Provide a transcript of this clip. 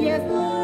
Yes.